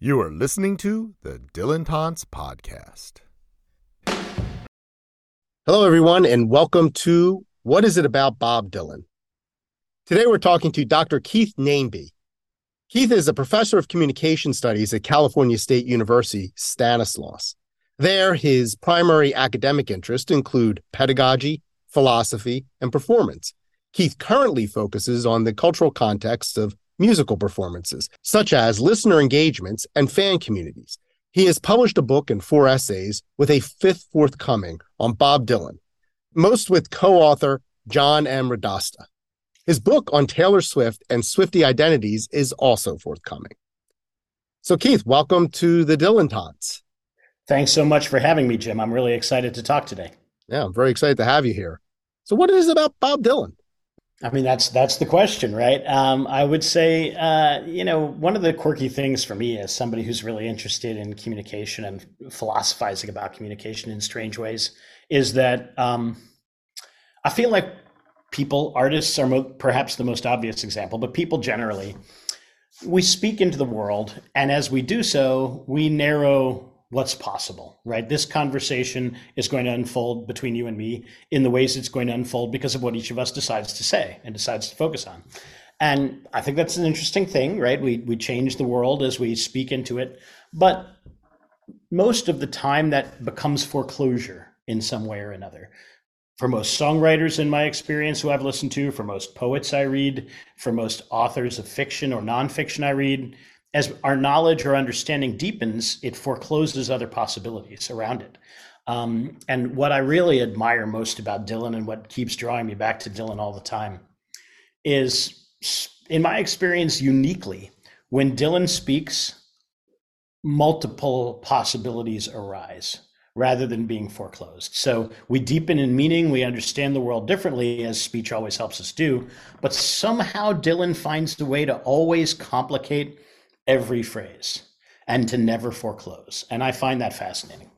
You are listening to the Dylantantes Podcast. Hello, everyone, and welcome to What is It About Bob Dylan? Today, we're talking to Dr. Keith Nainby. Keith is a professor of communication studies at California State University, Stanislaus. There, his primary academic interests include pedagogy, philosophy, and performance. Keith currently focuses on the cultural context of musical performances, such as listener engagements and fan communities. He has published a book and four essays, with a fifth forthcoming on Bob Dylan, most with co author John M. Radosta. His book on Taylor Swift and Swiftie identities is also forthcoming. So, Keith, welcome to the Dylantantes. Thanks so much for having me, Jim. I'm really excited to talk today. Yeah, I'm very excited to have you here. So, what is it about Bob Dylan? I mean, that's that's the question, right? Um, I would say, uh, you know, one of the quirky things for me as somebody who's really interested in communication and philosophizing about communication in strange ways is that um, I feel like people, artists are mo- perhaps the most obvious example, but people generally, we speak into the world, and as we do so, we narrow what's possible, right? This conversation is going to unfold between you and me in the ways it's going to unfold because of what each of us decides to say and decides to focus on. And I think that's an interesting thing, right? We we change the world as we speak into it, but most of the time that becomes foreclosure in some way or another. For most songwriters, in my experience, who I've listened to, for most poets I read, for most authors of fiction or nonfiction I read, as our knowledge or understanding deepens, it forecloses other possibilities around it. Um, and what I really admire most about Dylan and what keeps drawing me back to Dylan all the time is, in my experience, uniquely, when Dylan speaks, multiple possibilities arise rather than being foreclosed. So we deepen in meaning, we understand the world differently, as speech always helps us do. But somehow Dylan finds a way to always complicate every phrase and to never foreclose. And I find that fascinating.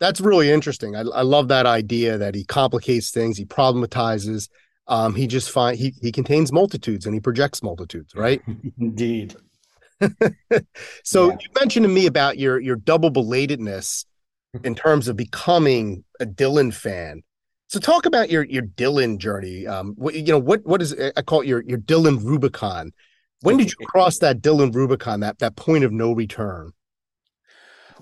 That's really interesting. I, I love that idea that he complicates things, he problematizes. Um, he just find he he contains multitudes and he projects multitudes, right? Indeed. so yeah. you mentioned to me about your your double belatedness in terms of becoming a Dylan fan. So talk about your your Dylan journey. Um, what, you know what what is I call it your your Dylan Rubicon. When did you cross that Dylan Rubicon, that that point of no return?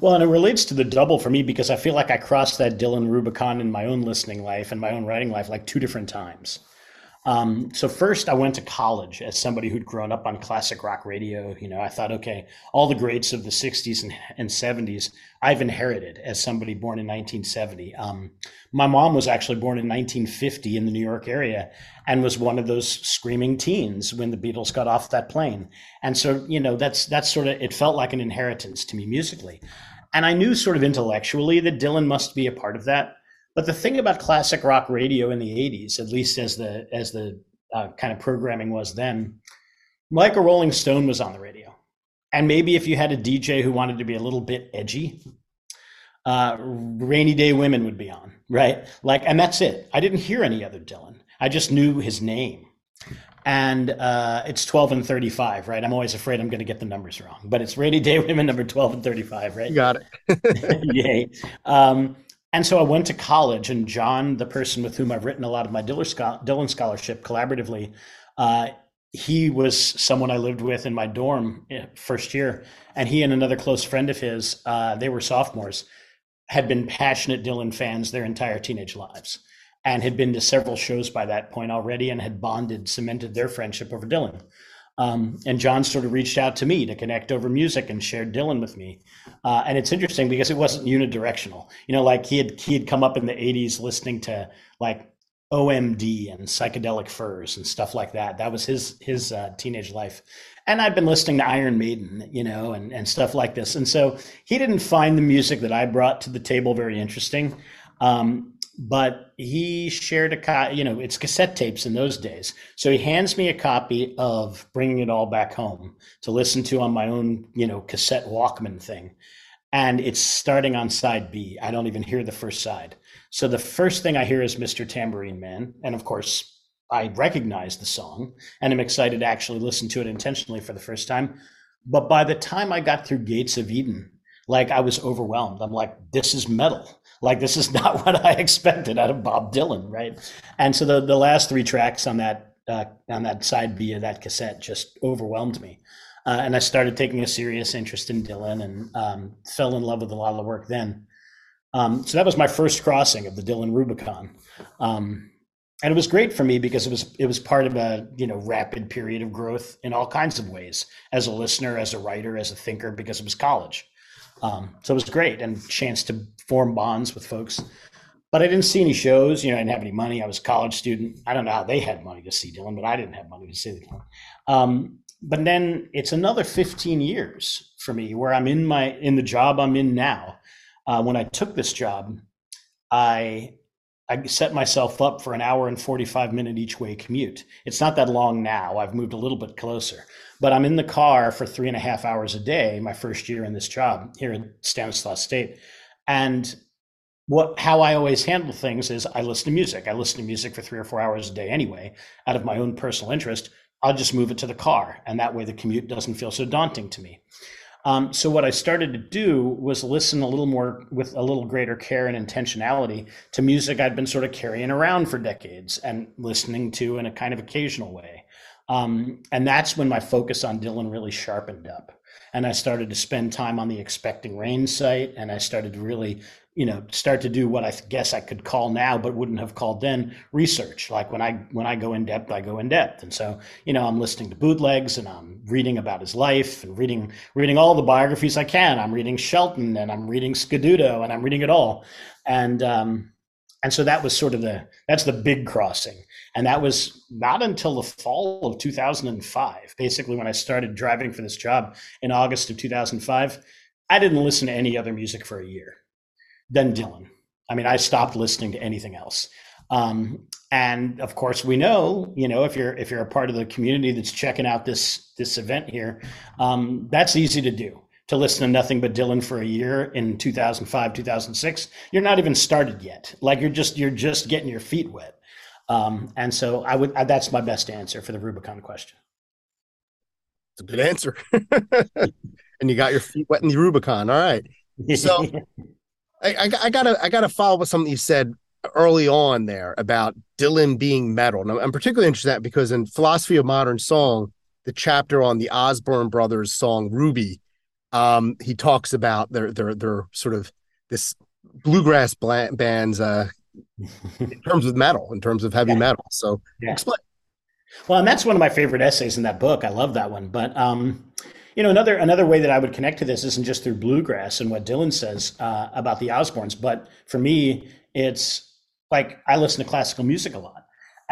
Well, and it relates to the double for me because I feel like I crossed that Dylan Rubicon in my own listening life and my own writing life like two different times. Um, so first, I went to college as somebody who'd grown up on classic rock radio. You know, I thought, okay, all the greats of the '60s and, and '70s I've inherited as somebody born in 1970. Um, my mom was actually born in 1950 in the New York area and was one of those screaming teens when the Beatles got off that plane. And so, you know, that's that's sort of it felt like an inheritance to me musically. And I knew sort of intellectually that Dylan must be a part of that. But the thing about classic rock radio in the 80s, at least as the as the uh, kind of programming was then, like a Rolling Stone was on the radio. And maybe if you had a DJ who wanted to be a little bit edgy, uh, Rainy Day Women would be on, right? Like, and that's it. I didn't hear any other Dylan. I just knew his name. And uh, it's 12 and 35, right? I'm always afraid I'm going to get the numbers wrong, but it's Rainy Day Women number 12 and 35, right? You got it. Yay. Um, and so I went to college, and John, the person with whom I've written a lot of my Dylan scholarship collaboratively, uh, he was someone I lived with in my dorm eh, first year, and he and another close friend of his, uh, they were sophomores, had been passionate Dylan fans their entire teenage lives, and had been to several shows by that point already, and had bonded, cemented their friendship over Dylan. Um, and John sort of reached out to me to connect over music and shared Dylan with me. Uh, and it's interesting because it wasn't unidirectional. You know, like he had he had come up in the '80s listening to like OMD and psychedelic furs and stuff like that. That was his his uh, teenage life. And I'd been listening to Iron Maiden, you know, and, and stuff like this. And so he didn't find the music that I brought to the table very interesting. Um, but he shared a you know, it's cassette tapes in those days. So he hands me a copy of Bringing It All Back Home to listen to on my own, you know, cassette Walkman thing. And it's starting on side B. I don't even hear the first side. So the first thing I hear is Mr. Tambourine Man. And of course, I recognize the song and I'm excited to actually listen to it intentionally for the first time. but by the time I got through Gates of Eden, like I was overwhelmed. I'm like, this is metal. Like this is not what I expected out of Bob Dylan, right? And so the the last three tracks on that uh, on that side B of that cassette just overwhelmed me. Uh, and I started taking a serious interest in Dylan and um, fell in love with a lot of the work then. Um, so that was my first crossing of the Dylan Rubicon. Um, and it was great for me because it was it was part of a you know rapid period of growth in all kinds of ways as a listener, as a writer, as a thinker, because it was college. Um, so it was great and chance to form bonds with folks. But I didn't see any shows. You know, I didn't have any money. I was a college student. I don't know how they had money to see Dylan, but I didn't have money to see Dylan. Um, but then it's another 15 years for me where I'm in my in the job I'm in now. Uh, when I took this job, I I set myself up for an hour and 45 minute each way commute. It's not that long now. I've moved a little bit closer, but I'm in the car for three and a half hours a day, my first year in this job here in Stanislaus State. And what how I always handle things is I listen to music. I listen to music for three or four hours a day anyway, out of my own personal interest. I'll just move it to the car. And that way the commute doesn't feel so daunting to me. Um, so what I started to do was listen a little more with a little greater care and intentionality to music I'd been sort of carrying around for decades and listening to in a kind of occasional way. Um, and that's when my focus on Dylan really sharpened up. And I started to spend time on the Expecting Rain site, and I started to really you know start to do what i guess i could call now but wouldn't have called then research. Like when i when i go in depth i go in depth. And so you know i'm listening to bootlegs and i'm reading about his life and reading reading all the biographies i can. I'm reading shelton and i'm reading scaduto and i'm reading it all. And um and so that was sort of the that's the big crossing and that was not until the fall of 2005 basically when i started driving for this job in august of 2005 i didn't listen to any other music for a year than Dylan. I mean, I stopped listening to anything else. Um, and of course, we know, you know, if you're if you're a part of the community that's checking out this this event here, um, that's easy to do. To listen to nothing but Dylan for a year in 2005, 2006, you're not even started yet. Like you're just you're just getting your feet wet. Um, and so I would that's my best answer for the Rubicon question. It's a good answer. and you got your feet wet in the Rubicon. All right. So I, I, gotta I gotta follow what something you said early on there about Dylan being metal. And I'm particularly interested in that because in Philosophy of Modern Song, the chapter on the Osborne brothers song Ruby, um, he talks about their their their sort of this bluegrass bands uh, in terms of metal, in terms of heavy yeah. metal. So yeah. explain. Well, and that's one of my favorite essays in that book. I love that one. But um, you know, another another way that I would connect to this isn't just through bluegrass and what Dylan says uh, about the Osbornes, but for me, it's like I listen to classical music a lot,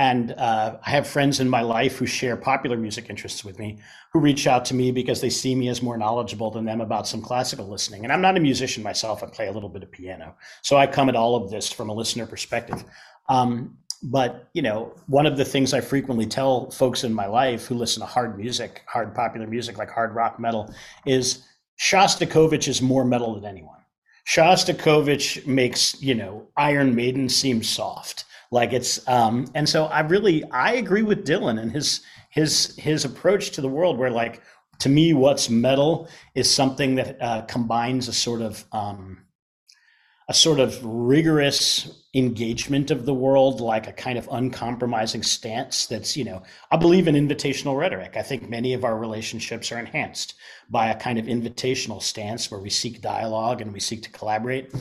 and uh, I have friends in my life who share popular music interests with me, who reach out to me because they see me as more knowledgeable than them about some classical listening. And I'm not a musician myself; I play a little bit of piano, so I come at all of this from a listener perspective. Um, but you know one of the things i frequently tell folks in my life who listen to hard music hard popular music like hard rock metal is shostakovich is more metal than anyone shostakovich makes you know iron maiden seem soft like it's um and so i really i agree with dylan and his his his approach to the world where like to me what's metal is something that uh, combines a sort of um a sort of rigorous engagement of the world, like a kind of uncompromising stance that's, you know, I believe in invitational rhetoric. I think many of our relationships are enhanced by a kind of invitational stance where we seek dialogue and we seek to collaborate.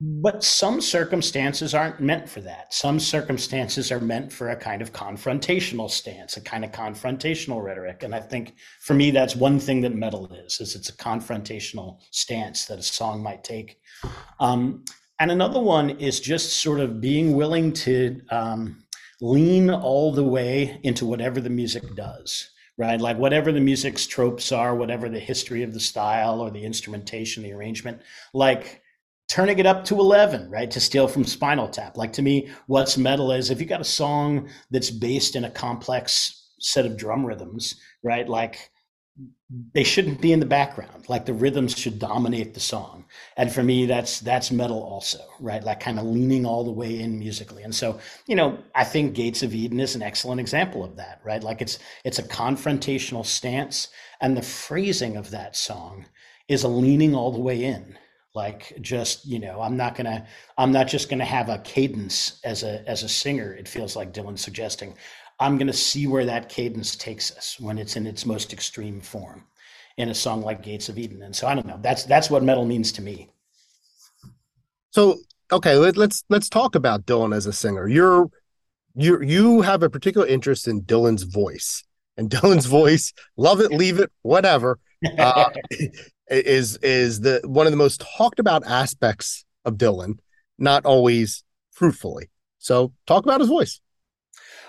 But some circumstances aren't meant for that. Some circumstances are meant for a kind of confrontational stance, a kind of confrontational rhetoric. And I think for me, that's one thing that metal is, is it's a confrontational stance that a song might take um, and another one is just sort of being willing to um, lean all the way into whatever the music does, right? Like whatever the music's tropes are, whatever the history of the style or the instrumentation, the arrangement, like turning it up to 11, right? To steal from Spinal Tap. Like to me, what's metal is if you got a song that's based in a complex set of drum rhythms, right? Like they shouldn't be in the background like the rhythms should dominate the song and for me that's that's metal also right like kind of leaning all the way in musically and so you know i think gates of eden is an excellent example of that right like it's it's a confrontational stance and the phrasing of that song is a leaning all the way in like just you know i'm not gonna i'm not just gonna have a cadence as a as a singer it feels like dylan's suggesting I'm to see where that cadence takes us when it's in its most extreme form in a song like Gates of Eden. And so I don't know. That's that's what metal means to me. So okay, let, let's let's talk about Dylan as a singer. You're you you have a particular interest in Dylan's voice, and Dylan's voice, love it, leave it, whatever, uh, is is the one of the most talked about aspects of Dylan, not always fruitfully. So talk about his voice.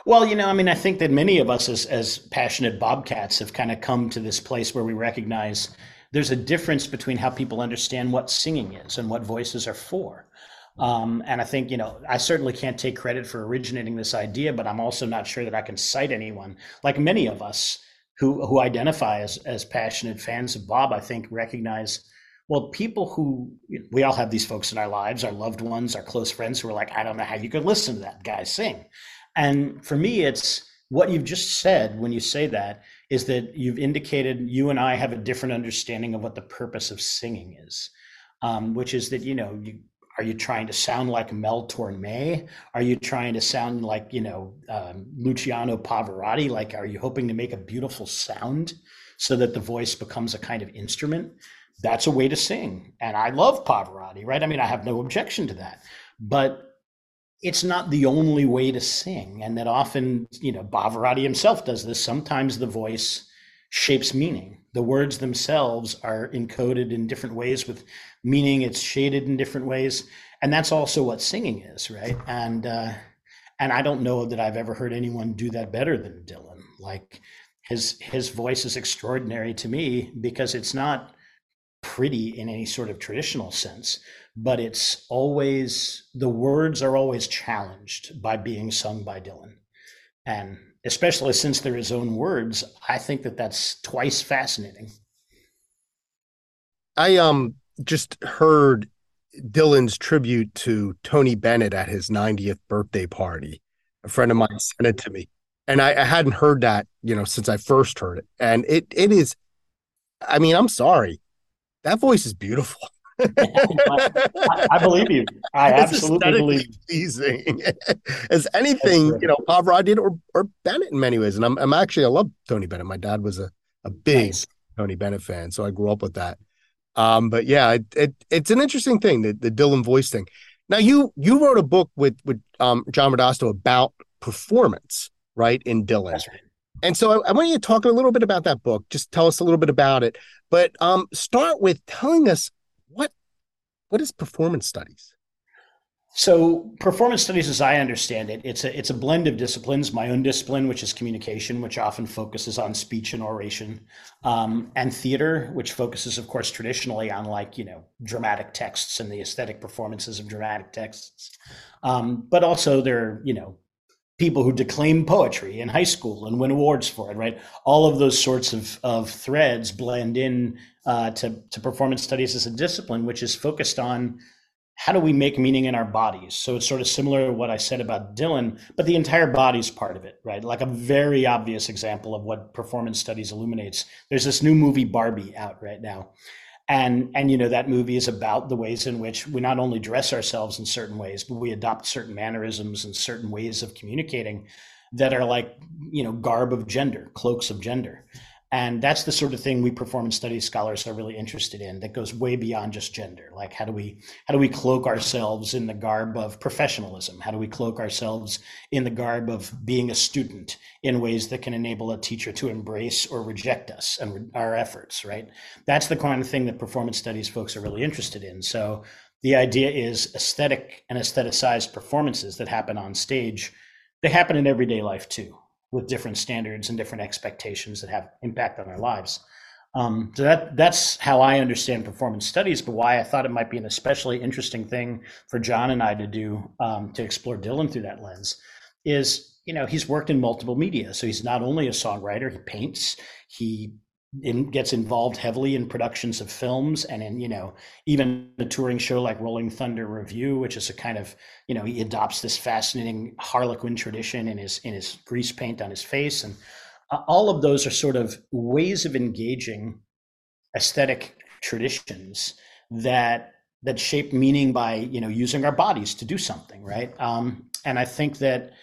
Well, you know, I mean, I think that many of us as, as passionate Bobcats have kind of come to this place where we recognize there's a difference between how people understand what singing is and what voices are for. Um, and I think, you know, I certainly can't take credit for originating this idea, but I'm also not sure that I can cite anyone, like many of us who, who identify as, as passionate fans of Bob, I think recognize, well, people who, we all have these folks in our lives, our loved ones, our close friends who are like, I don't know how you could listen to that guy sing. And for me, it's what you've just said when you say that is that you've indicated you and I have a different understanding of what the purpose of singing is, um, which is that, you know, you, are you trying to sound like Mel Torme? Are you trying to sound like, you know, um, Luciano Pavarotti? Like, are you hoping to make a beautiful sound so that the voice becomes a kind of instrument? That's a way to sing. And I love Pavarotti, right? I mean, I have no objection to that. But it's not the only way to sing and that often you know Pavarotti himself does this sometimes the voice shapes meaning the words themselves are encoded in different ways with meaning it's shaded in different ways and that's also what singing is right and uh and I don't know that I've ever heard anyone do that better than Dylan like his his voice is extraordinary to me because it's not pretty in any sort of traditional sense but it's always the words are always challenged by being sung by Dylan. And especially since they're his own words, I think that that's twice fascinating. I um just heard Dylan's tribute to Tony Bennett at his 90th birthday party. A friend of mine sent it to me. And I, I hadn't heard that, you know, since I first heard it. And it it is I mean, I'm sorry. That voice is beautiful. I, I, believe you. I it's absolutely believe pleasing as anything you know Pavarotti did or or Bennett in many ways. And I'm I'm actually I love Tony Bennett. My dad was a a big nice. Tony Bennett fan, so I grew up with that. Um, but yeah, it, it it's an interesting thing the the Dylan voice thing. Now you you wrote a book with with um, John Radosta about performance, right? In Dylan. Right. And so I, I, want you to talk a little bit about that book. Just tell us a little bit about it. But um, start with telling us what what is performance studies? So, performance studies, as I understand it, it's a it's a blend of disciplines. My own discipline, which is communication, which often focuses on speech and oration, um, and theater, which focuses, of course, traditionally on like you know dramatic texts and the aesthetic performances of dramatic texts. Um, but also, there are you know people who declaim poetry in high school and win awards for it, right? All of those sorts of, of threads blend in uh, to, to performance studies as a discipline, which is focused on how do we make meaning in our bodies? So it's sort of similar to what I said about Dylan, but the entire body's part of it, right? Like a very obvious example of what performance studies illuminates. There's this new movie Barbie out right now and and you know that movie is about the ways in which we not only dress ourselves in certain ways but we adopt certain mannerisms and certain ways of communicating that are like you know garb of gender cloaks of gender and that's the sort of thing we performance studies scholars are really interested in that goes way beyond just gender. Like how do we how do we cloak ourselves in the garb of professionalism? How do we cloak ourselves in the garb of being a student in ways that can enable a teacher to embrace or reject us and our efforts right? That's the kind of thing that performance studies folks are really interested in. So the idea is aesthetic and aestheticized performances that happen on stage they happen in everyday life too with different standards and different expectations that have impact on our lives. Um, so that that's how I understand performance studies, but why I thought it might be an especially interesting thing for John and I to do um, to explore Dylan through that lens is you know he's worked in multiple media, so he's not only a songwriter, he paints, he in, gets involved heavily in productions of films and in you know even a touring show like Rolling Thunder Revue, which is a kind of you know he adopts this fascinating Harlequin tradition in his in his grease paint on his face, and uh, all of those are sort of ways of engaging aesthetic traditions that that shape meaning by you know using our bodies to do something, right? Um, and I think that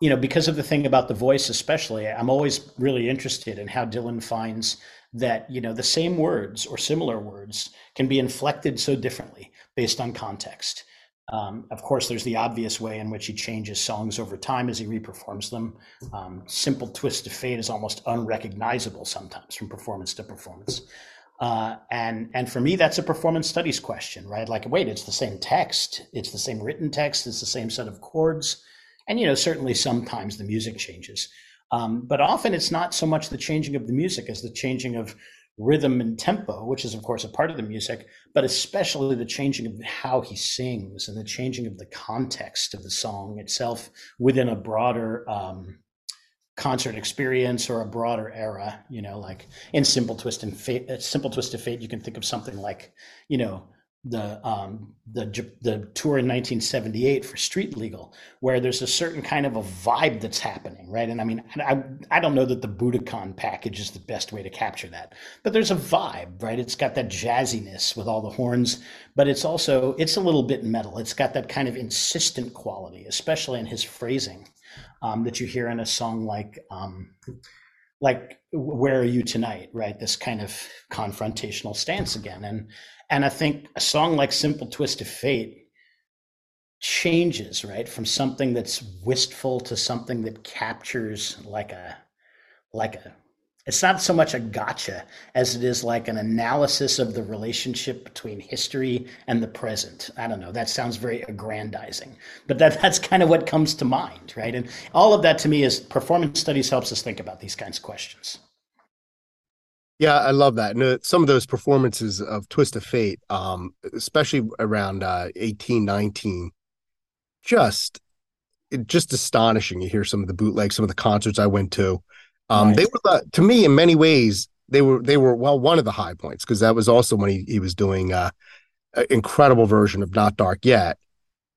you know, because of the thing about the voice, especially, I'm always really interested in how Dylan finds that, you know, the same words or similar words can be inflected so differently based on context. Um, of course, there's the obvious way in which he changes songs over time as he reperforms them. Um, Simple Twist of Fate is almost unrecognizable sometimes from performance to performance. Uh, and and for me, that's a performance studies question, right? Like, wait, it's the same text, it's the same written text, it's the same set of chords and you know certainly sometimes the music changes. Um, but often it's not so much the changing of the music as the changing of rhythm and tempo which is of course a part of the music but especially the changing of how he sings and the changing of the context of the song itself within a broader um, concert experience or a broader era you know like in simple twist and fate uh, simple twist of fate you can think of something like you know the um, the the tour in 1978 for Street Legal, where there's a certain kind of a vibe that's happening, right? And I mean, I I don't know that the Budokan package is the best way to capture that, but there's a vibe, right? It's got that jazziness with all the horns, but it's also it's a little bit metal. It's got that kind of insistent quality, especially in his phrasing, um, that you hear in a song like. Um, like where are you tonight right this kind of confrontational stance again and and I think a song like Simple Twist of Fate changes, right? From something that's wistful to something that captures like a like a it's not so much a gotcha as it is like an analysis of the relationship between history and the present. I don't know. That sounds very aggrandizing, but that, that's kind of what comes to mind, right? And all of that to me is performance studies helps us think about these kinds of questions. Yeah, I love that. And uh, some of those performances of Twist of Fate, um, especially around uh, 18, 19, just just astonishing. You hear some of the bootlegs, some of the concerts I went to. Um, They were uh, to me in many ways they were they were well one of the high points because that was also when he he was doing uh, an incredible version of Not Dark Yet,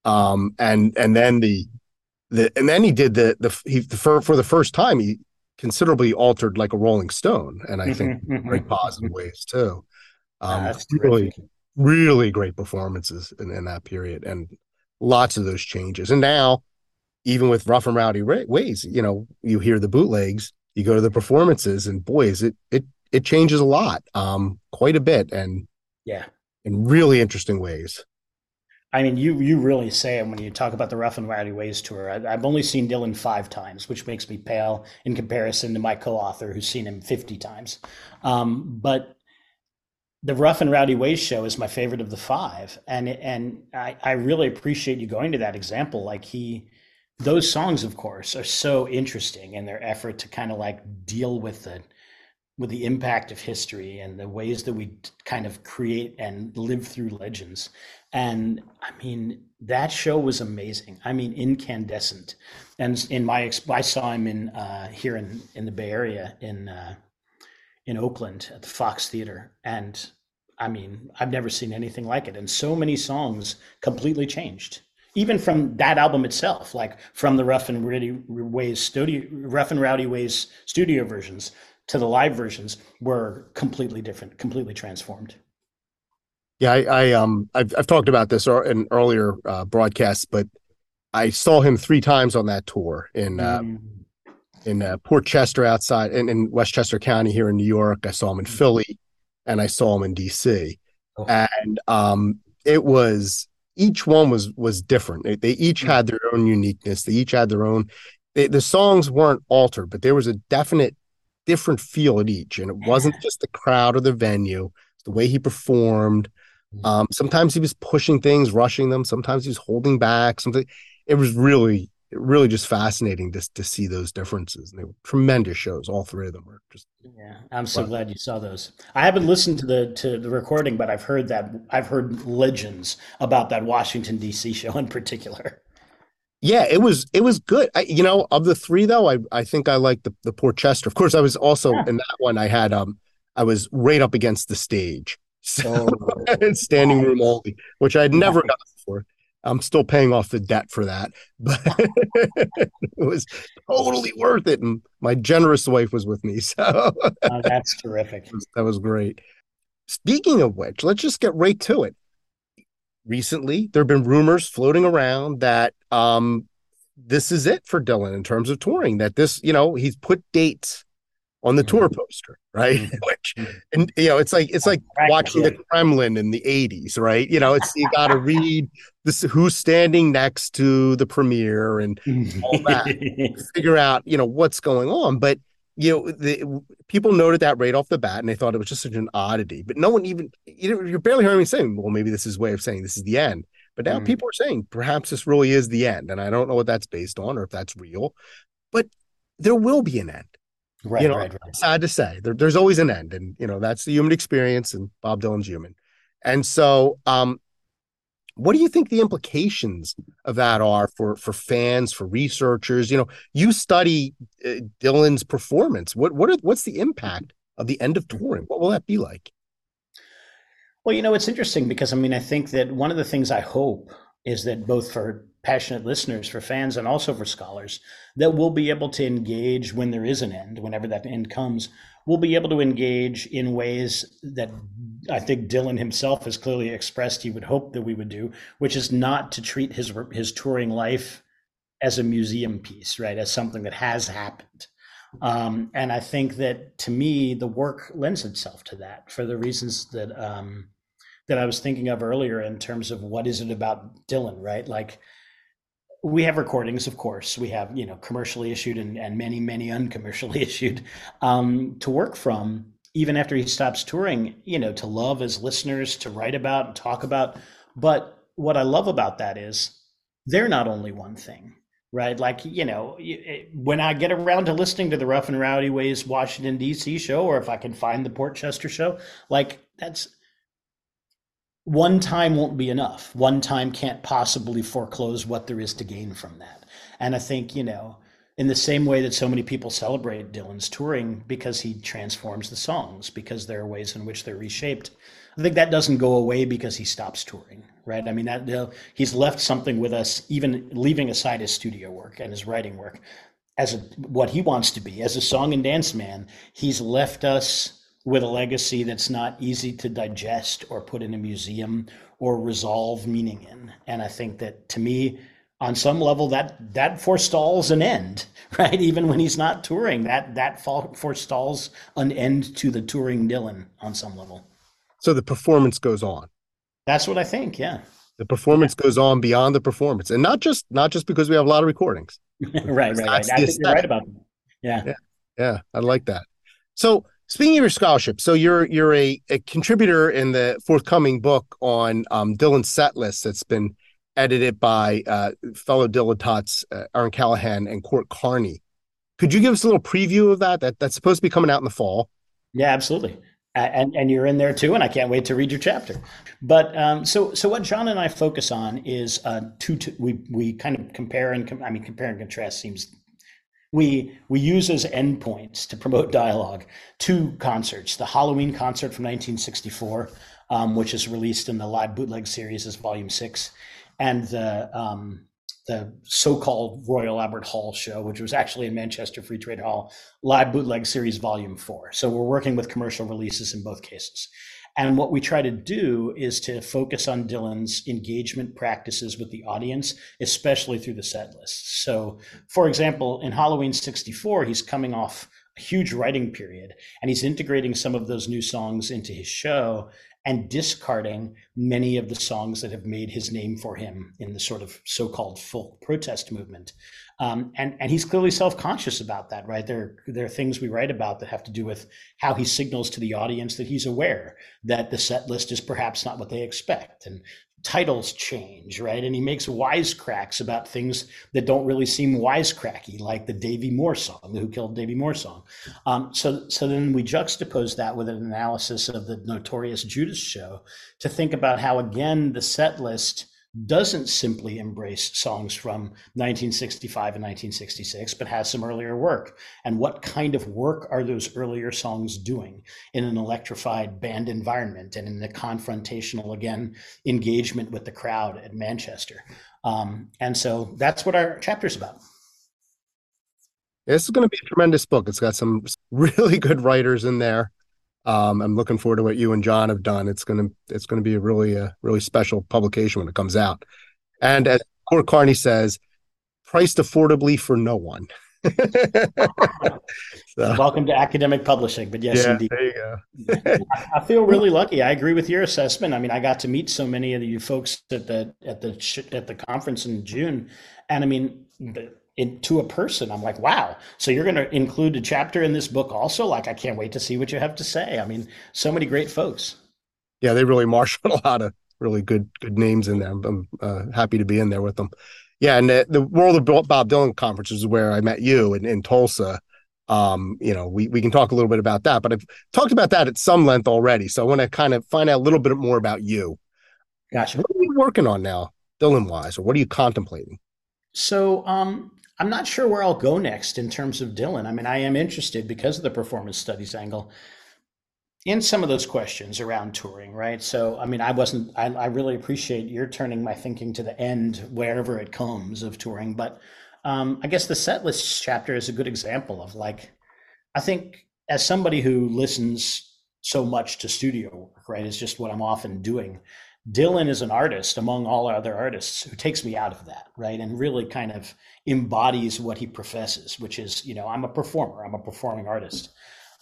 um, and and then the the and then he did the the he for for the first time he considerably altered like a Rolling Stone, and I mm-hmm, think mm-hmm, very positive ways too. Um, really, really great performances in, in that period, and lots of those changes. And now, even with rough and rowdy ways, you know, you hear the bootlegs, you go to the performances, and boys, it it it changes a lot, um, quite a bit, and yeah, in really interesting ways. I mean, you you really say it when you talk about the Rough and Rowdy Ways tour. I, have only seen Dylan five times, which makes me pale in comparison to my co-author who's seen him fifty times. Um, but the Rough and Rowdy Ways show is my favorite of the five, and and I, I really appreciate you going to that example. Like he, those songs, of course, are so interesting in their effort to kind of like deal with the with the impact of history and the ways that we kind of create and live through legends. And I mean, that show was amazing. I mean, incandescent. And in my, I saw him in uh, here in in the Bay Area in uh, in Oakland at the Fox Theater, and I mean, I've never seen anything like it. And so many songs completely changed, even from that album itself, like from the Rough and Rowdy Ways studio, Rough and Rowdy Ways studio versions to the live versions were completely different, completely transformed. Yeah, I, I um I've I've talked about this in earlier uh, broadcasts, but I saw him three times on that tour in uh, mm. in uh, Port Chester outside in, in Westchester County here in New York. I saw him in mm. Philly, and I saw him in D.C. Oh. And um, it was each one was was different. They, each mm. had their own uniqueness. They each had their own. They, the songs weren't altered, but there was a definite different feel at each, and it wasn't just the crowd or the venue. the way he performed Mm-hmm. Um, sometimes he was pushing things, rushing them. Sometimes he was holding back. Something. It was really, really just fascinating to to see those differences. And they were tremendous shows. All three of them were just. Yeah, I'm so glad you saw those. I haven't listened to the to the recording, but I've heard that I've heard legends about that Washington D.C. show in particular. Yeah, it was it was good. I, you know, of the three though, I I think I like the the Port Chester. Of course, I was also yeah. in that one. I had um I was right up against the stage. So oh, standing room only, which I'd never done before. I'm still paying off the debt for that, but it was totally worth it. And my generous wife was with me. So oh, that's terrific. That was great. Speaking of which, let's just get right to it. Recently, there have been rumors floating around that um, this is it for Dylan in terms of touring, that this, you know, he's put dates on the tour mm-hmm. poster, right? Mm-hmm. Which, and you know, it's like it's like watching the Kremlin in the '80s, right? You know, it's you got to read this who's standing next to the premier and all that, figure out you know what's going on. But you know, the people noted that right off the bat, and they thought it was just such an oddity. But no one even you know, you're barely hearing me saying, well, maybe this is way of saying this is the end. But now mm. people are saying perhaps this really is the end, and I don't know what that's based on or if that's real. But there will be an end Right, you know, right, right. Sad to say, there, there's always an end, and you know that's the human experience, and Bob Dylan's human. And so, um, what do you think the implications of that are for for fans, for researchers? You know, you study uh, Dylan's performance. What what are, what's the impact of the end of touring? What will that be like? Well, you know, it's interesting because I mean, I think that one of the things I hope is that both for passionate listeners, for fans, and also for scholars, that we'll be able to engage when there is an end, whenever that end comes. We'll be able to engage in ways that I think Dylan himself has clearly expressed he would hope that we would do, which is not to treat his his touring life as a museum piece, right? As something that has happened. Um, and I think that to me, the work lends itself to that for the reasons that um, that I was thinking of earlier in terms of what is it about Dylan, right? Like we have recordings, of course. We have, you know, commercially issued and, and many, many uncommercially issued um, to work from, even after he stops touring, you know, to love as listeners, to write about and talk about. But what I love about that is they're not only one thing, right? Like, you know, when I get around to listening to the Rough and Rowdy Ways Washington, D.C. show, or if I can find the Portchester show, like that's one time won't be enough. One time can't possibly foreclose what there is to gain from that. And I think, you know, in the same way that so many people celebrate Dylan's touring because he transforms the songs, because there are ways in which they're reshaped. I think that doesn't go away because he stops touring, right? I mean, that you know, he's left something with us, even leaving aside his studio work and his writing work, as a, what he wants to be as a song and dance man. He's left us with a legacy that's not easy to digest or put in a museum or resolve meaning in. And I think that to me, on some level, that that forestalls an end, right? Even when he's not touring, that that forestalls an end to the touring Dylan on some level. So the performance goes on. That's what I think. Yeah. The performance yeah. goes on beyond the performance, and not just not just because we have a lot of recordings. right, right, right. I think you're right about that. Yeah. yeah, yeah, I like that. So Speaking of your scholarship, so you're you're a, a contributor in the forthcoming book on um, set list that's been edited by uh, fellow dilettantes uh, Erin Callahan and Court Carney. Could you give us a little preview of that? That that's supposed to be coming out in the fall. Yeah, absolutely. And and you're in there too, and I can't wait to read your chapter. But um, so so what John and I focus on is uh, two, two we we kind of compare and com- I mean compare and contrast seems we we use as endpoints to promote dialogue two concerts. The halloween concert from 1964 um, which is released in the live bootleg series as volume six and the um, the so-called royal albert hall show which was actually in manchester free trade hall live bootleg series volume four. So we're working with commercial releases in both cases and what we try to do is to focus on Dylan's engagement practices with the audience, especially through the set list. So, for example, in Halloween 64, he's coming off a huge writing period and he's integrating some of those new songs into his show and discarding many of the songs that have made his name for him in the sort of so-called folk protest movement. Um, and and he's clearly self-conscious about that, right? There there are things we write about that have to do with how he signals to the audience that he's aware that the set list is perhaps not what they expect, and titles change, right? And he makes wisecracks about things that don't really seem wisecracky, like the Davy Moore song, the Who Killed Davy Moore song. Um, so, so then we juxtapose that with an analysis of the notorious Judas show to think about how, again, the set list doesn't simply embrace songs from 1965 and 1966, but has some earlier work. And what kind of work are those earlier songs doing in an electrified band environment and in a confrontational, again, engagement with the crowd at Manchester? Um, and so that's what our chapter is about. This is going to be a tremendous book. It's got some really good writers in there. Um, I'm looking forward to what you and John have done. It's gonna it's gonna be a really a really special publication when it comes out. And as Court Carney says, priced affordably for no one. so, Welcome to academic publishing, but yes, yeah, indeed. There you go. I feel really lucky. I agree with your assessment. I mean, I got to meet so many of you folks at the at the at the conference in June, and I mean, in, to a person. I'm like, wow. So you're going to include a chapter in this book also? Like, I can't wait to see what you have to say. I mean, so many great folks. Yeah, they really marshaled a lot of really good good names in there. I'm uh, happy to be in there with them. Yeah, and the, the World of Bob Dylan conference is where I met you in, in Tulsa. Um, you know, we, we can talk a little bit about that, but I've talked about that at some length already. So I want to kind of find out a little bit more about you. Gotcha. What are you working on now, Dylan wise, or what are you contemplating? So um, I'm not sure where I'll go next in terms of Dylan. I mean, I am interested because of the performance studies angle in some of those questions around touring, right? So, I mean, I wasn't, I, I really appreciate your turning my thinking to the end wherever it comes of touring. But um, I guess the set list chapter is a good example of like, I think as somebody who listens so much to studio work, right, is just what I'm often doing. Dylan is an artist among all other artists who takes me out of that, right? And really kind of embodies what he professes, which is, you know, I'm a performer, I'm a performing artist.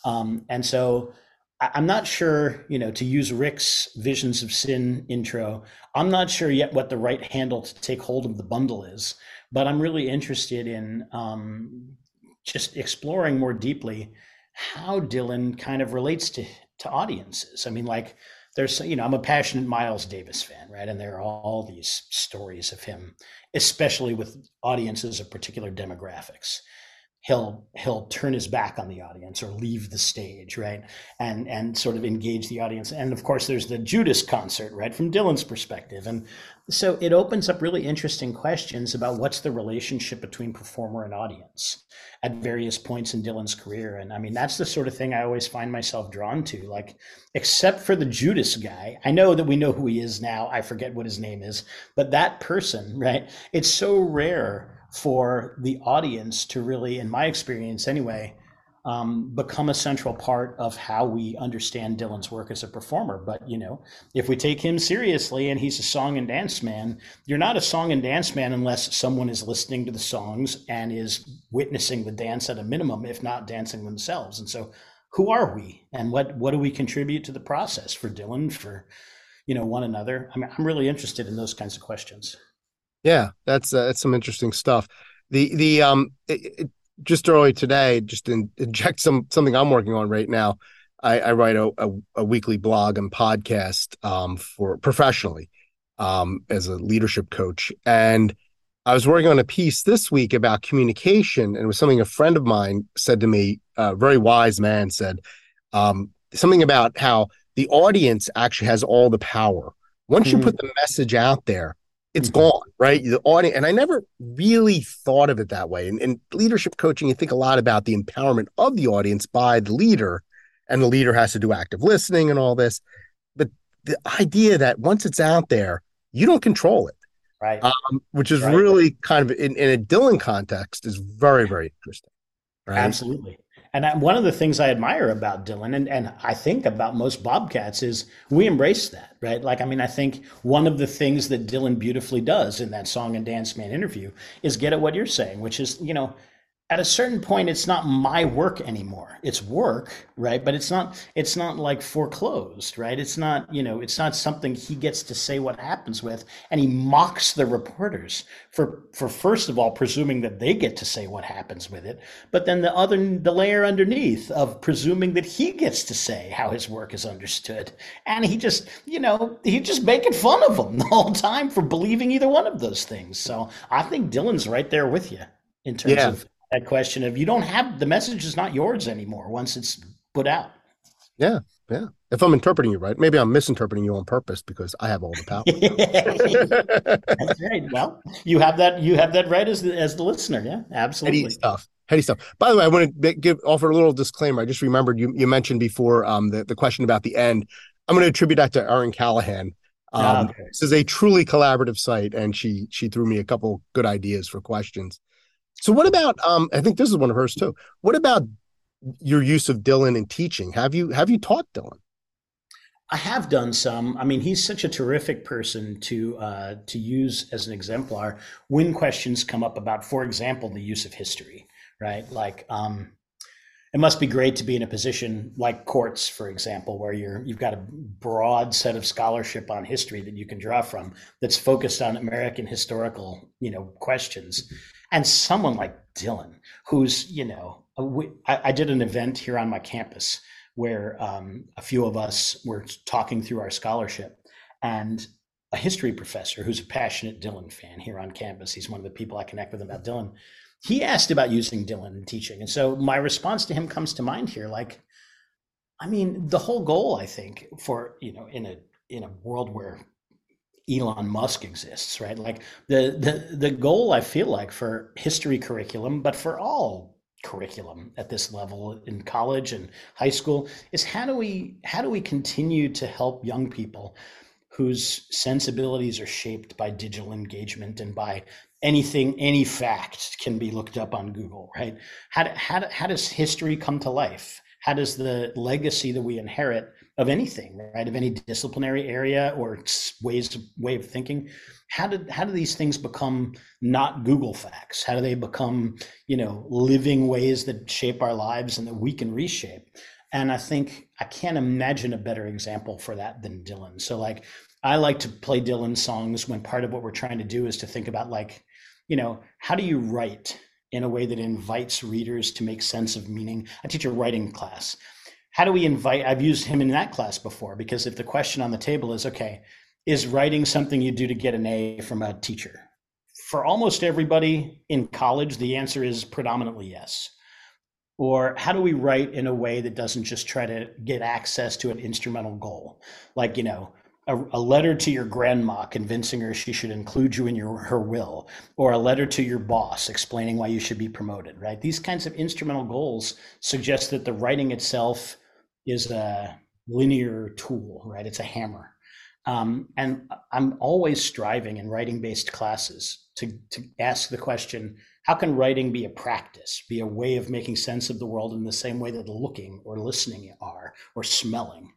Um, and so I'm not sure, you know, to use Rick's Visions of Sin intro, I'm not sure yet what the right handle to take hold of the bundle is, but I'm really interested in um, just exploring more deeply how Dylan kind of relates to, to audiences. I mean, like, there's you know i'm a passionate miles davis fan right? And there are all these stories of him especially with audiences of particular demographics. He'll he'll turn his back on the audience or leave the stage right? And and sort of engage the audience. And of course there's the judas concert right from dylan's perspective. And so it opens up really interesting questions about what's the relationship between performer and audience at various points in dylan's career. And i mean that's the sort of thing i always find myself drawn to. Like except for the judas guy i know that we know who he is now. I forget what his name is. But that person right it's so rare for the audience to really, in my experience anyway, um, become a central part of how we understand Dylan's work as a performer. But you know, if we take him seriously and he's a song and dance man, you're not a song and dance man unless someone is listening to the songs and is witnessing the dance at a minimum, if not dancing themselves. And so, who are we, and what what do we contribute to the process for Dylan, for you know one another? I mean, I'm really interested in those kinds of questions. Yeah, that's uh, that's some interesting stuff. The the um it, it, just early today, just in, inject some something I'm working on right now. I, I write a, a, a, weekly blog and podcast um, for professionally um, as a leadership coach, and I was working on a piece this week about communication, and it was something a friend of mine said to me. A very wise man said um, something about how the audience actually has all the power. Once mm-hmm. you put the message out there, it's mm-hmm. gone, right? The audience, and I never really thought of it that way. And in leadership coaching, you think a lot about the empowerment of the audience by the leader, and the leader has to do active listening and all this. But the idea that once it's out there, you don't control it, right? Um, which is right. really kind of in, in a Dylan context is very, very interesting. Right? Absolutely. And one of the things I admire about Dylan and, and I think about most Bobcats is we embrace that, right? Like, I mean, I think one of the things that Dylan beautifully does in that song and dance man interview is get at what you're saying, which is, you know, at a certain point it's not my work anymore. It's work right? But it's not it's not like foreclosed right? It's not you know it's not something he gets to say what happens with and he mocks the reporters for for first of all presuming that they get to say what happens with it but then the other the layer underneath of presuming that he gets to say how his work is understood. And he just you know he just making fun of them the whole time for believing either one of those things. So i think dylan's right there with you in terms yeah. of that question of you don't have the message is not yours anymore once it's put out. Yeah, yeah. If I'm interpreting you right, maybe I'm misinterpreting you on purpose because I have all the power. That's right. Well, you have that. You have that right as the as the listener. Yeah, absolutely. Heady stuff. Heady stuff. By the way, I want to give offer a little disclaimer. I just remembered you you mentioned before um, the the question about the end. I'm going to attribute that to Erin Callahan. Um, okay. This is a truly collaborative site, and she she threw me a couple good ideas for questions. So, what about? Um, I think this is one of hers too. What about your use of Dylan in teaching? Have you have you taught Dylan? I have done some. I mean, he's such a terrific person to uh, to use as an exemplar when questions come up about, for example, the use of history. Right, like um, it must be great to be in a position like Court's, for example, where you're you've got a broad set of scholarship on history that you can draw from that's focused on American historical, you know, questions, and someone like Dylan, who's you know, I, I did an event here on my campus where um, a few of us were talking through our scholarship, and a history professor who's a passionate Dylan fan here on campus. He's one of the people I connect with about Dylan. He asked about using Dylan in teaching, and so my response to him comes to mind here. Like, I mean, the whole goal, I think, for you know, in a in a world where Elon Musk exists, right? Like the the the goal I feel like for history curriculum, but for all curriculum at this level in college and high school is how do we how do we continue to help young people whose sensibilities are shaped by digital engagement and by anything any fact can be looked up on google right how, how, how does history come to life how does the legacy that we inherit of anything right? Of any disciplinary area or ways of way of thinking. How did how do these things become not google facts? How do they become you know living ways that shape our lives and that we can reshape? And i think i can't imagine a better example for that than dylan. So like i like to play dylan songs when part of what we're trying to do is to think about like you know how do you write in a way that invites readers to make sense of meaning? I teach a writing class how do we invite i've used him in that class before because if the question on the table is okay is writing something you do to get an A from a teacher? For almost everybody in college, the answer is predominantly yes. Or how do we write in a way that doesn't just try to get access to an instrumental goal? Like, you know, a, a, letter to your grandma convincing her she should include you in your her will, or a letter to your boss explaining why you should be promoted, right? These kinds of instrumental goals suggest that the writing itself is a linear tool, right? It's a hammer. Um, and I'm always striving in writing based classes to, to ask the question how can writing be a practice, be a way of making sense of the world in the same way that looking or listening are, or smelling?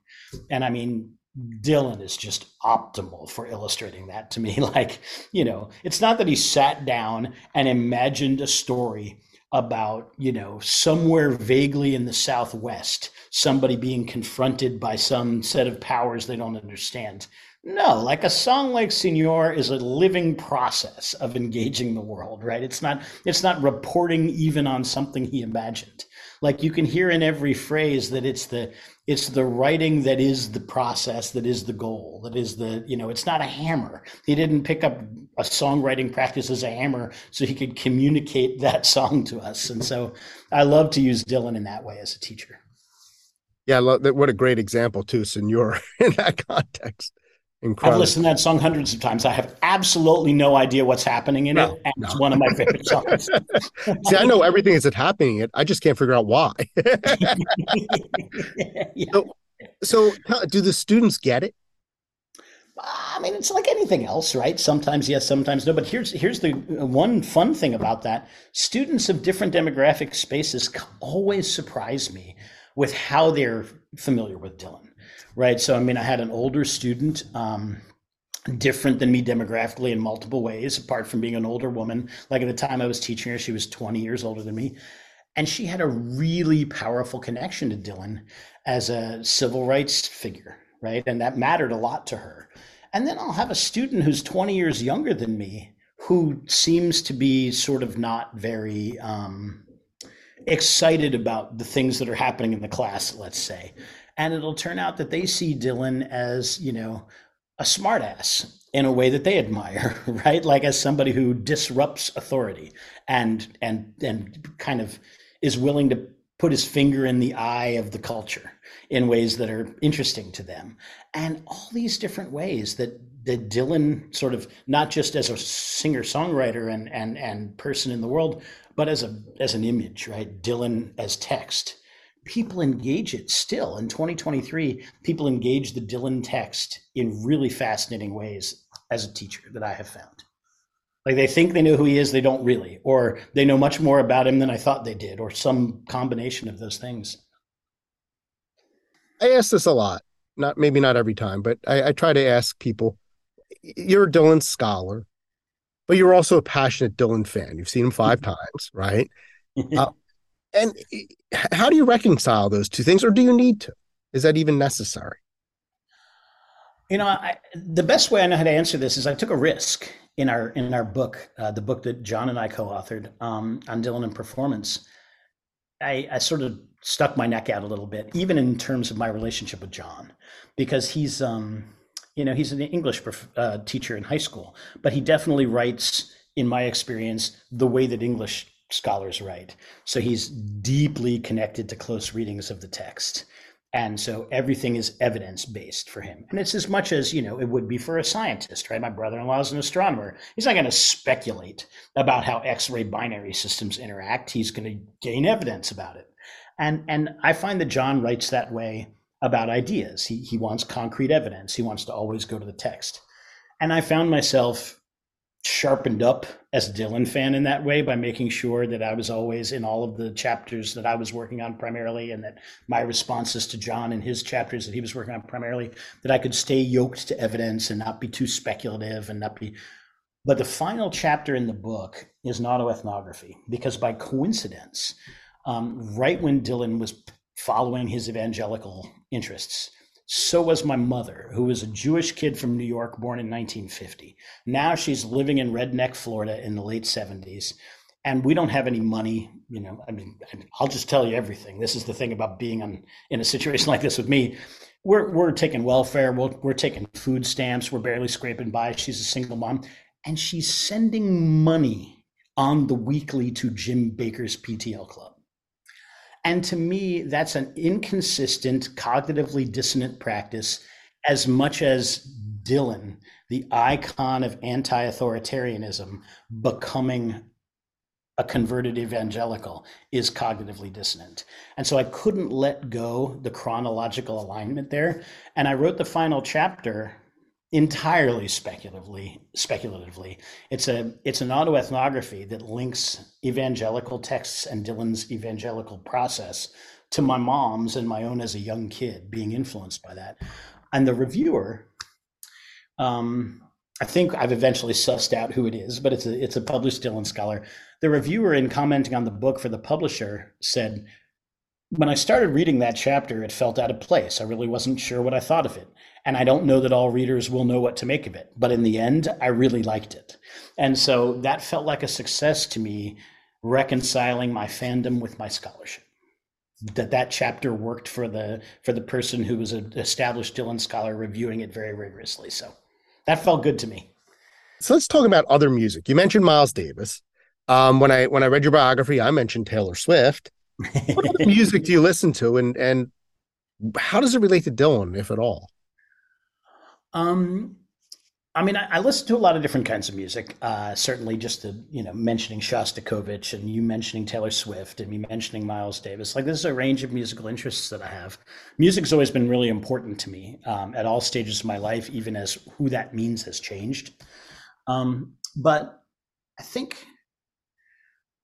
And I mean, Dylan is just optimal for illustrating that to me. Like, you know, it's not that he sat down and imagined a story about, you know, somewhere vaguely in the Southwest, somebody being confronted by some set of powers they don't understand. No, like a song like Señor is a living process of engaging the world, right? It's not it's not reporting even on something he imagined. Like you can hear in every phrase that it's the it's the writing that is the process that is the goal that is the you know it's not a hammer. He didn't pick up a songwriting practice as a hammer so he could communicate that song to us. And so i love to use dylan in that way as a teacher. Yeah what a great example too Señor in that context Incredible. I've listened to that song hundreds of times. I have absolutely no idea what's happening in no, it, and no. it's one of my favorite songs. See, I know everything that's happening in it. I just can't figure out why. yeah. So, so, do the students get it? I mean, it's like anything else, right? Sometimes yes, sometimes no. But here's here's the uh, one fun thing about that: students of different demographic spaces always surprise me with how they're familiar with Dylan right? So, I mean, I had an older student, um, different than me demographically in multiple ways, apart from being an older woman. Like at the time I was teaching her, she was 20 years older than me. And she had a really powerful connection to Dylan as a civil rights figure, right? And that mattered a lot to her. And then I'll have a student who's 20 years younger than me who seems to be sort of not very um, excited about the things that are happening in the class, let's say and it'll turn out that they see Dylan as, you know, a smartass in a way that they admire, right? Like as somebody who disrupts authority and and and kind of is willing to put his finger in the eye of the culture in ways that are interesting to them. And all these different ways that that Dylan sort of not just as a singer songwriter and and and person in the world, but as a as an image, right? Dylan as text. People engage it still in 2023. People engage the Dylan text in really fascinating ways as a teacher that I have found. Like they think they know who he is, they don't really, or they know much more about him than I thought they did, or some combination of those things. I ask this a lot, not maybe not every time, but I, I try to ask people. You're a Dylan scholar, but you're also a passionate Dylan fan. You've seen him 5 mm-hmm. times, right? uh, and how do you reconcile those two things, or do you need to? Is that even necessary? You know, I, the best way I know how to answer this is I took a risk in our in our book, uh, the book that John and I co-authored um, on Dylan and performance. I, I sort of stuck my neck out a little bit, even in terms of my relationship with John, because he's, um, you know, he's an English uh, teacher in high school, but he definitely writes, in my experience, the way that English scholars write. So he's deeply connected to close readings of the text. And so everything is evidence based for him. And it's as much as, you know, it would be for a scientist, right? My brother in law is an astronomer. He's not going to speculate about how X ray binary systems interact. He's going to gain evidence about it. And, and I find that John writes that way about ideas. He, he wants concrete evidence, he wants to always go to the text. And I found myself sharpened up as a Dylan fan in that way by making sure that I was always in all of the chapters that I was working on primarily, and that my responses to John and his chapters that he was working on primarily, that I could stay yoked to evidence and not be too speculative and not be. But the final chapter in the book is an autoethnography because by coincidence, um, right when Dylan was following his evangelical interests, so was my mother, who was a Jewish kid from New York, born in 1950. Now she's living in Redneck, Florida in the late 70s. And we don't have any money. You know, I mean, I'll just tell you everything. This is the thing about being on, in a situation like this with me. We're, we're taking welfare, we're, we're taking food stamps, we're barely scraping by. She's a single mom. And she's sending money on the weekly to Jim Bakker's PTL Club. And to me, that's an inconsistent, cognitively dissonant practice as much as Dylan, the icon of anti authoritarianism, becoming a converted evangelical is cognitively dissonant. And so I couldn't let go the chronological alignment there. And I wrote the final chapter entirely speculatively speculatively it's a it's an autoethnography that links evangelical texts and dylan's evangelical process to my mom's and my own as a young kid being influenced by that. And the reviewer um, i think i've eventually sussed out who it is but it's a it's a published dylan scholar. The reviewer in commenting on the book for the publisher said when I started reading that chapter, it felt out of place. I really wasn't sure what I thought of it. And I don't know that all readers will know what to make of it. But in the end, I really liked it. And so that felt like a success to me, reconciling my fandom with my scholarship. That that chapter worked for the for the person who was an established Dylan scholar reviewing it very rigorously. So that felt good to me. So let's talk about other music. You mentioned Miles Davis. Um, when I when I read your biography, I mentioned Taylor Swift what music do you listen to, and and how does it relate to Dylan, if at all? Um, I mean, I, I, listen to a lot of different kinds of music. Uh, certainly, just the you know mentioning Shostakovich and you mentioning Taylor Swift and me mentioning Miles Davis. Like, this is a range of musical interests that I have. Music's always been really important to me um, at all stages of my life, even as who that means has changed. Um, but I think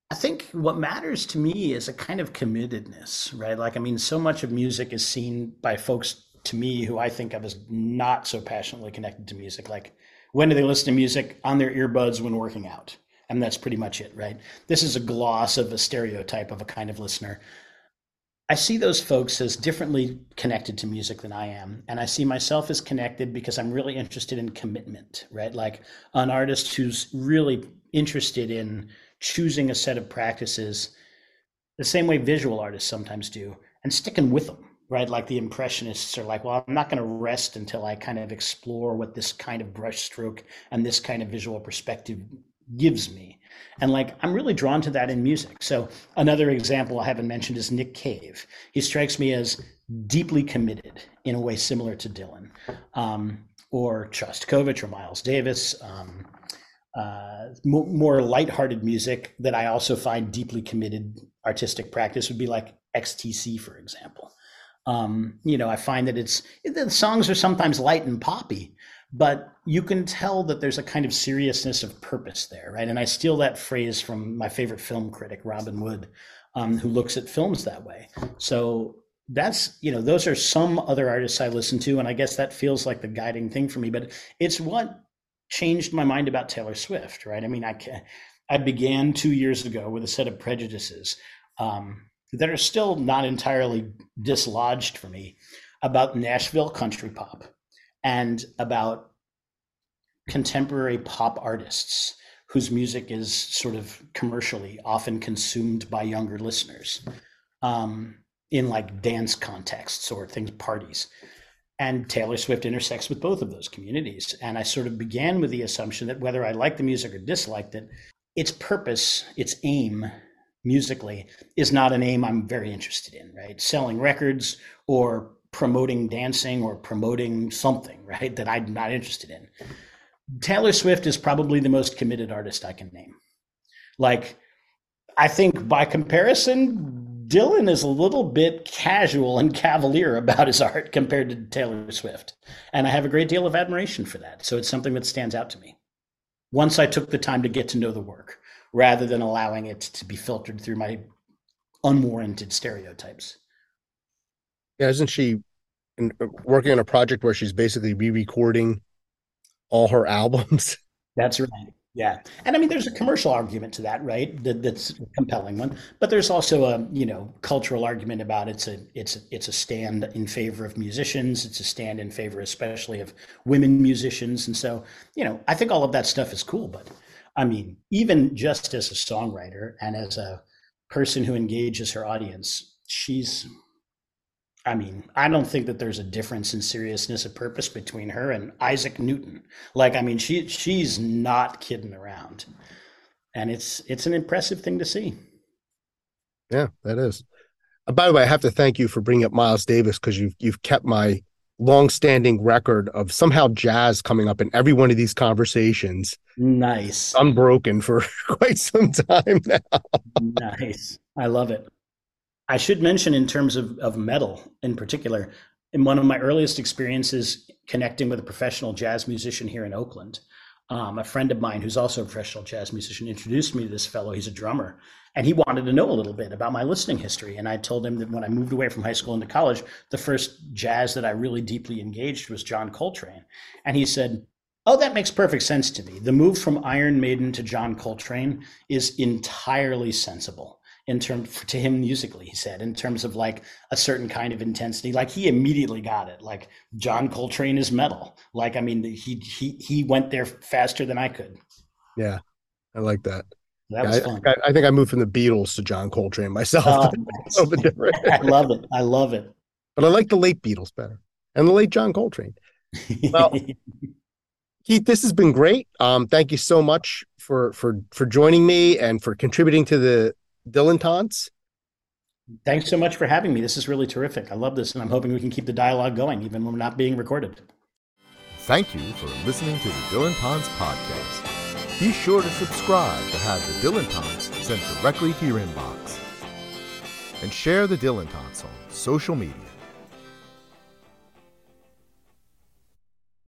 I think what matters to me is a kind of committedness, right? Like, I mean, so much of music is seen by folks to me who I think of as not so passionately connected to music. Like, when do they listen to music? On their earbuds when working out. And that's pretty much it, right? This is a gloss of a stereotype of a kind of listener. I see those folks as differently connected to music than I am. And I see myself as connected because I'm really interested in commitment, right? Like an artist who's really interested in choosing a set of practices the same way visual artists sometimes do and sticking with them right like the impressionists are like well i'm not going to rest until i kind of explore what this kind of brush stroke and this kind of visual perspective gives me. And like, I'm really drawn to that in music. So, another example I haven't mentioned is Nick Cave. He strikes me as deeply committed in a way similar to Dylan, um, or Shostakovich or Miles Davis. Um, uh, more, more lighthearted music that I also find deeply committed artistic practice would be like XTC, for example. Um, you know, I find that it's the songs are sometimes light and poppy, but you can tell that there's a kind of seriousness of purpose there, right? And I steal that phrase from my favorite film critic, Robin Wood, um, who looks at films that way. So that's you know those are some other artists I listen to, and I guess that feels like the guiding thing for me. But it's what changed my mind about Taylor Swift, right? I mean, I I began two years ago with a set of prejudices um, that are still not entirely dislodged for me about Nashville country pop and about contemporary pop artists whose music is sort of commercially often consumed by younger listeners um, in like dance contexts or things parties and Taylor Swift intersects with both of those communities. And I sort of began with the assumption that whether I liked the music or disliked it, its purpose, its aim musically is not an aim I'm very interested in, right? Selling records or promoting dancing or promoting something, right? That I'm not interested in. Taylor Swift is probably the most committed artist I can name. Like, I think by comparison, Dylan is a little bit casual and cavalier about his art compared to Taylor Swift. And I have a great deal of admiration for that. So it's something that stands out to me. Once I took the time to get to know the work rather than allowing it to be filtered through my unwarranted stereotypes. Yeah, isn't she working on a project where she's basically re-recording all her albums? That's right. Yeah, and I mean, there's a commercial argument to that, right? That, that's a compelling one. But there's also a you know cultural argument about it's a it's a, it's a stand in favor of musicians. It's a stand in favor, especially of women musicians. And so you know, I think all of that stuff is cool. But I mean, even just as a songwriter and as a person who engages her audience, she's I mean, I don't think that there's a difference in seriousness of purpose between her and Isaac Newton. Like, I mean, she she's not kidding around, and it's it's an impressive thing to see. Yeah, that is. Uh, by the way, I have to thank you for bringing up Miles Davis because you've you've kept my long-standing record of somehow jazz coming up in every one of these conversations. Nice, unbroken for quite some time now. nice, I love it. I should mention, in terms of, of metal in particular, in one of my earliest experiences connecting with a professional jazz musician here in Oakland, um, a friend of mine who's also a professional jazz musician introduced me to this fellow. He's a drummer, and he wanted to know a little bit about my listening history. And I told him that when I moved away from high school into college, the first jazz that I really deeply engaged was John Coltrane. And he said, Oh, that makes perfect sense to me. The move from Iron Maiden to John Coltrane is entirely sensible in terms to him musically he said in terms of like a certain kind of intensity like he immediately got it like john coltrane is metal like i mean he he he went there faster than i could yeah i like that that was yeah, fun. I, I, think I moved from the Beatles to John Coltrane myself. Oh, a little bit different. I love it. I love it. But I like the late Beatles better and the late John Coltrane. Well, Keith, this has been great. Um, thank you so much for for for joining me and for contributing to the Dylantantes. Thanks so much for having me. This is really terrific. I love this, and I'm hoping we can keep the dialogue going even when we're not being recorded. Thank you for listening to the Dylantantes podcast. Be sure to subscribe to have the Dylantantes sent directly to your inbox. And share the Dylantantes on social media.